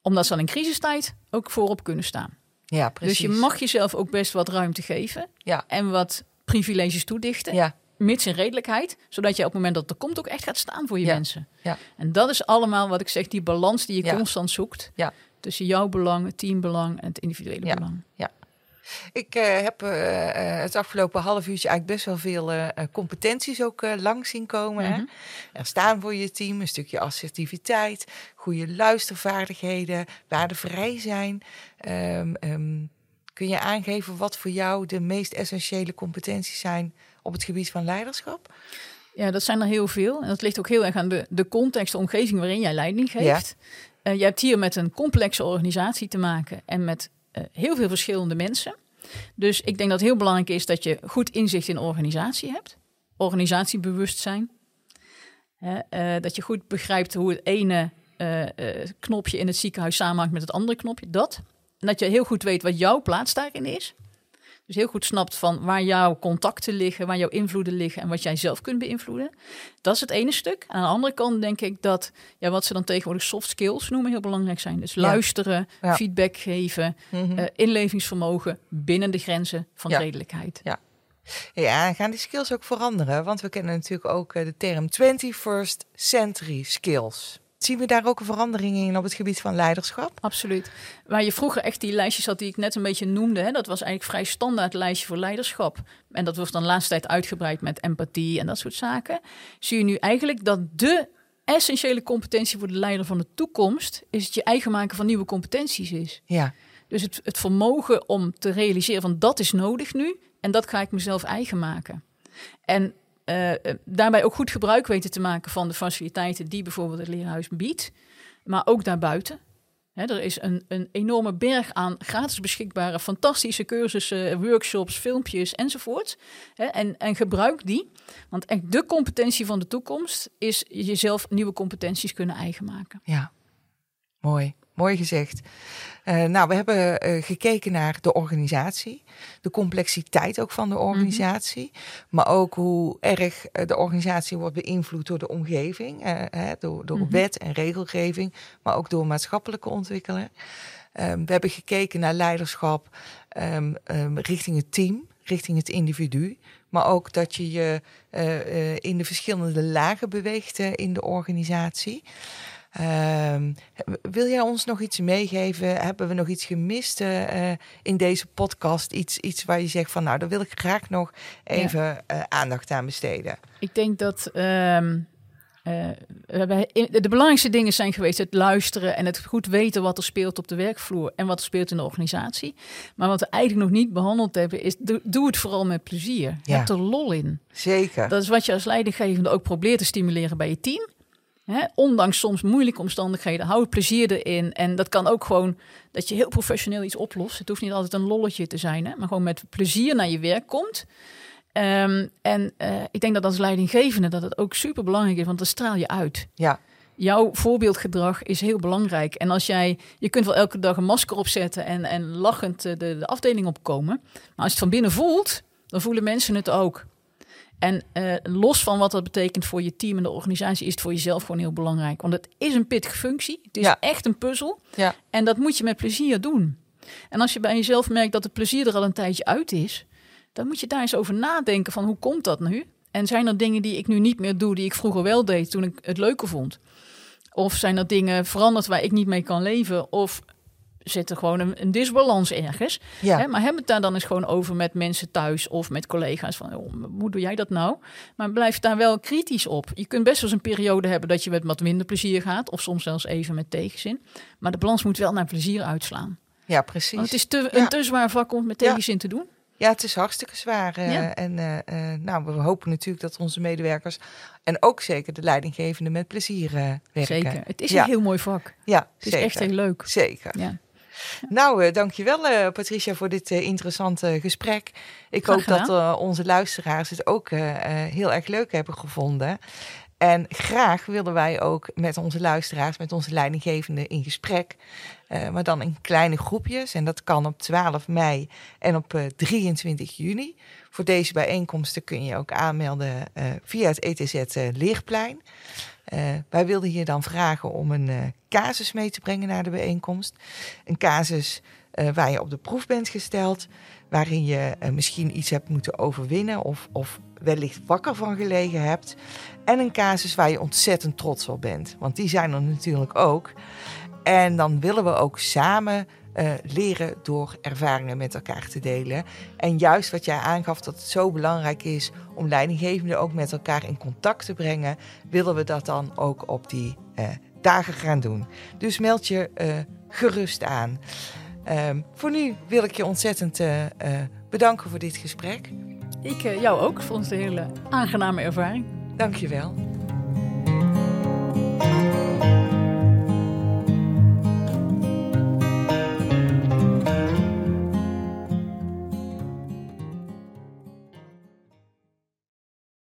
[SPEAKER 2] Omdat ze dan in crisistijd ook voorop kunnen staan.
[SPEAKER 1] Ja, precies.
[SPEAKER 2] Dus je mag jezelf ook best wat ruimte geven.
[SPEAKER 1] Ja.
[SPEAKER 2] En wat privileges toedichten.
[SPEAKER 1] Ja,
[SPEAKER 2] Mits in redelijkheid. Zodat je op het moment dat het er komt ook echt gaat staan voor je
[SPEAKER 1] Ja.
[SPEAKER 2] mensen.
[SPEAKER 1] Ja.
[SPEAKER 2] En dat is allemaal wat ik zeg, die balans die je constant zoekt.
[SPEAKER 1] Ja.
[SPEAKER 2] Tussen jouw belang, het teambelang en het individuele
[SPEAKER 1] Ja. Ik eh, heb eh, eh, het afgelopen half uurtje eigenlijk best wel veel competenties ook eh, lang zien komen. hè.
[SPEAKER 2] Mhm.
[SPEAKER 1] Er staan voor je team een stukje assertiviteit, goede luistervaardigheden, waardevrij zijn. Ehm, ehm, kun je aangeven wat voor jou de meest essentiële competenties zijn op het gebied van leiderschap?
[SPEAKER 2] Ja, dat zijn er heel veel. En dat ligt ook heel erg aan de, de context, de omgeving waarin jij leiding geeft. Eh, je hebt hier met een complexe organisatie te maken en met heel veel verschillende mensen. Dus ik denk dat het heel belangrijk is dat je goed inzicht in organisatie hebt. Organisatiebewustzijn. Hè, eh, dat je goed begrijpt hoe het ene eh, eh, knopje in het ziekenhuis samenhangt met het andere knopje. Dat. En dat je heel goed weet wat jouw plaats daarin is. Dus heel goed snapt van waar jouw contacten liggen, waar jouw invloeden liggen en wat jij zelf kunt beïnvloeden. Dat is het ene stuk. Aan de andere kant denk ik dat ja, wat ze dan tegenwoordig soft skills noemen heel belangrijk zijn. Dus
[SPEAKER 1] Ja.
[SPEAKER 2] luisteren,
[SPEAKER 1] Ja.
[SPEAKER 2] feedback geven,
[SPEAKER 1] Mhm.
[SPEAKER 2] eh, inlevingsvermogen binnen de grenzen van
[SPEAKER 1] Ja.
[SPEAKER 2] redelijkheid.
[SPEAKER 1] Ja, en gaan die skills ook veranderen? Want we kennen natuurlijk ook eh, de term 21st century skills. Zien we daar ook een verandering in op het gebied van leiderschap?
[SPEAKER 2] Absoluut. Waar je vroeger echt die lijstjes had die ik net een beetje noemde, hè, dat was eigenlijk vrij standaard lijstje voor leiderschap. En dat wordt dan de laatste tijd uitgebreid met empathie en dat soort zaken. Zie je nu eigenlijk dat de essentiële competentie voor de leider van de toekomst is het je eigen maken van nieuwe competenties is.
[SPEAKER 1] Ja,
[SPEAKER 2] Dus het, het vermogen om te realiseren van dat is nodig nu en dat ga ik mezelf eigen maken. En eh, daarbij ook goed gebruik weten te maken van de faciliteiten die bijvoorbeeld het leerhuis biedt, maar ook daarbuiten. Hè, er is een, een enorme berg aan gratis beschikbare, fantastische cursussen, workshops, filmpjes enzovoort. En, en gebruik die. Want echt de competentie van de toekomst is jezelf nieuwe competenties kunnen eigen maken.
[SPEAKER 1] ja. Mooi, mooi gezegd. Eh, nou, we hebben eh, gekeken naar de organisatie, de complexiteit ook van de organisatie, maar ook hoe erg eh, de organisatie wordt beïnvloed door de omgeving, hè, door, door
[SPEAKER 2] Mhm.
[SPEAKER 1] wet en regelgeving, maar ook door maatschappelijke ontwikkelingen. Ehm, we hebben gekeken naar leiderschap ehm, ehm, richting het team, richting het individu, maar ook dat je je in de verschillende lagen beweegt in de organisatie. Ehm, wil jij ons nog iets meegeven? Hebben we nog iets gemist eh, eh, in deze podcast? Iets, iets waar je zegt van nou, daar wil ik graag nog even eh, aandacht aan besteden.
[SPEAKER 2] Ik denk dat in- de belangrijkste dingen zijn geweest het luisteren en het goed weten wat er speelt op de werkvloer en wat er speelt in de organisatie. Maar wat we eigenlijk nog niet behandeld hebben is doe, doe het vooral met plezier. Je
[SPEAKER 1] Ja.
[SPEAKER 2] hebt er lol in.
[SPEAKER 1] Zeker.
[SPEAKER 2] Dat is wat je als leidinggevende ook probeert te stimuleren bij je team. Hè, ondanks soms moeilijke omstandigheden, hou het plezier erin. En dat kan ook gewoon dat je heel professioneel iets oplost. Het hoeft niet altijd een lolletje te zijn, hè, maar gewoon met plezier naar je werk komt. Ehm, en uh, ik denk dat als leidinggevende dat het ook super belangrijk is, want dan straal je uit.
[SPEAKER 1] Ja.
[SPEAKER 2] Jouw voorbeeldgedrag is heel belangrijk. En als jij, je kunt wel elke dag een masker opzetten en, en lachend de, de afdeling opkomen. Maar als je het van binnen voelt, dan voelen mensen het ook. En uh, los van wat dat betekent voor je team en de organisatie, is het voor jezelf gewoon heel belangrijk. Want het is een pittige functie. Het is
[SPEAKER 1] Ja.
[SPEAKER 2] echt een puzzel.
[SPEAKER 1] Ja.
[SPEAKER 2] En dat moet je met plezier doen. En als je bij jezelf merkt dat het plezier er al een tijdje uit is, dan moet je daar eens over nadenken van hoe komt dat nu? En zijn er dingen die ik nu niet meer doe, die ik vroeger wel deed toen ik het leuker vond? Of zijn er dingen veranderd waar ik niet mee kan leven? Of zit er gewoon een, een disbalans ergens?
[SPEAKER 1] Ja.
[SPEAKER 2] Hè, maar heb het daar dan eens gewoon over met mensen thuis of met collega's. Van, oh, hoe doe jij dat nou? Maar blijf daar wel kritisch op. Je kunt best wel eens een periode hebben dat je met wat minder plezier gaat. Of soms zelfs even met tegenzin. Maar de balans moet wel naar plezier uitslaan.
[SPEAKER 1] ja, precies.
[SPEAKER 2] Want het is te,
[SPEAKER 1] Ja.
[SPEAKER 2] een te zwaar vak om het met
[SPEAKER 1] Ja.
[SPEAKER 2] tegenzin te doen.
[SPEAKER 1] Ja, het is hartstikke zwaar. eh,
[SPEAKER 2] Ja.
[SPEAKER 1] En eh, eh, nou, we hopen natuurlijk dat onze medewerkers en ook zeker de leidinggevenden met plezier werken.
[SPEAKER 2] Zeker. Het is een heel mooi vak.
[SPEAKER 1] Ja,
[SPEAKER 2] Het is
[SPEAKER 1] zeker.
[SPEAKER 2] echt heel leuk.
[SPEAKER 1] Zeker.
[SPEAKER 2] Ja.
[SPEAKER 1] Nou, eh, dankjewel eh Patricia voor dit eh, interessante gesprek. Ik
[SPEAKER 2] Graag
[SPEAKER 1] hoop dat onze luisteraars het ook heel erg leuk hebben gevonden. En graag willen wij ook met onze luisteraars, met onze leidinggevenden in gesprek. Eh, maar dan in kleine groepjes. En dat kan op 12 mei en op eh, 23 juni. Voor deze bijeenkomsten kun je ook aanmelden eh, via het ETZ Leerplein. Wij wilden je dan vragen om een casus mee te brengen naar de bijeenkomst. Een casus waar je op de proef bent gesteld, waarin je misschien iets hebt moeten overwinnen of, of wellicht wakker van gelegen hebt. En een casus waar je ontzettend trots op bent, want die zijn er natuurlijk ook. En dan willen we ook samen eh, leren door ervaringen met elkaar te delen. En juist wat jij aangaf, dat het zo belangrijk is om leidinggevenden ook met elkaar in contact te brengen, willen we dat dan ook op die eh, dagen gaan doen. Dus meld je eh, gerust aan. Ehm, voor nu wil ik je ontzettend bedanken voor dit gesprek.
[SPEAKER 2] Ik eh, jou ook. Het een hele aangename ervaring.
[SPEAKER 1] Dank je wel.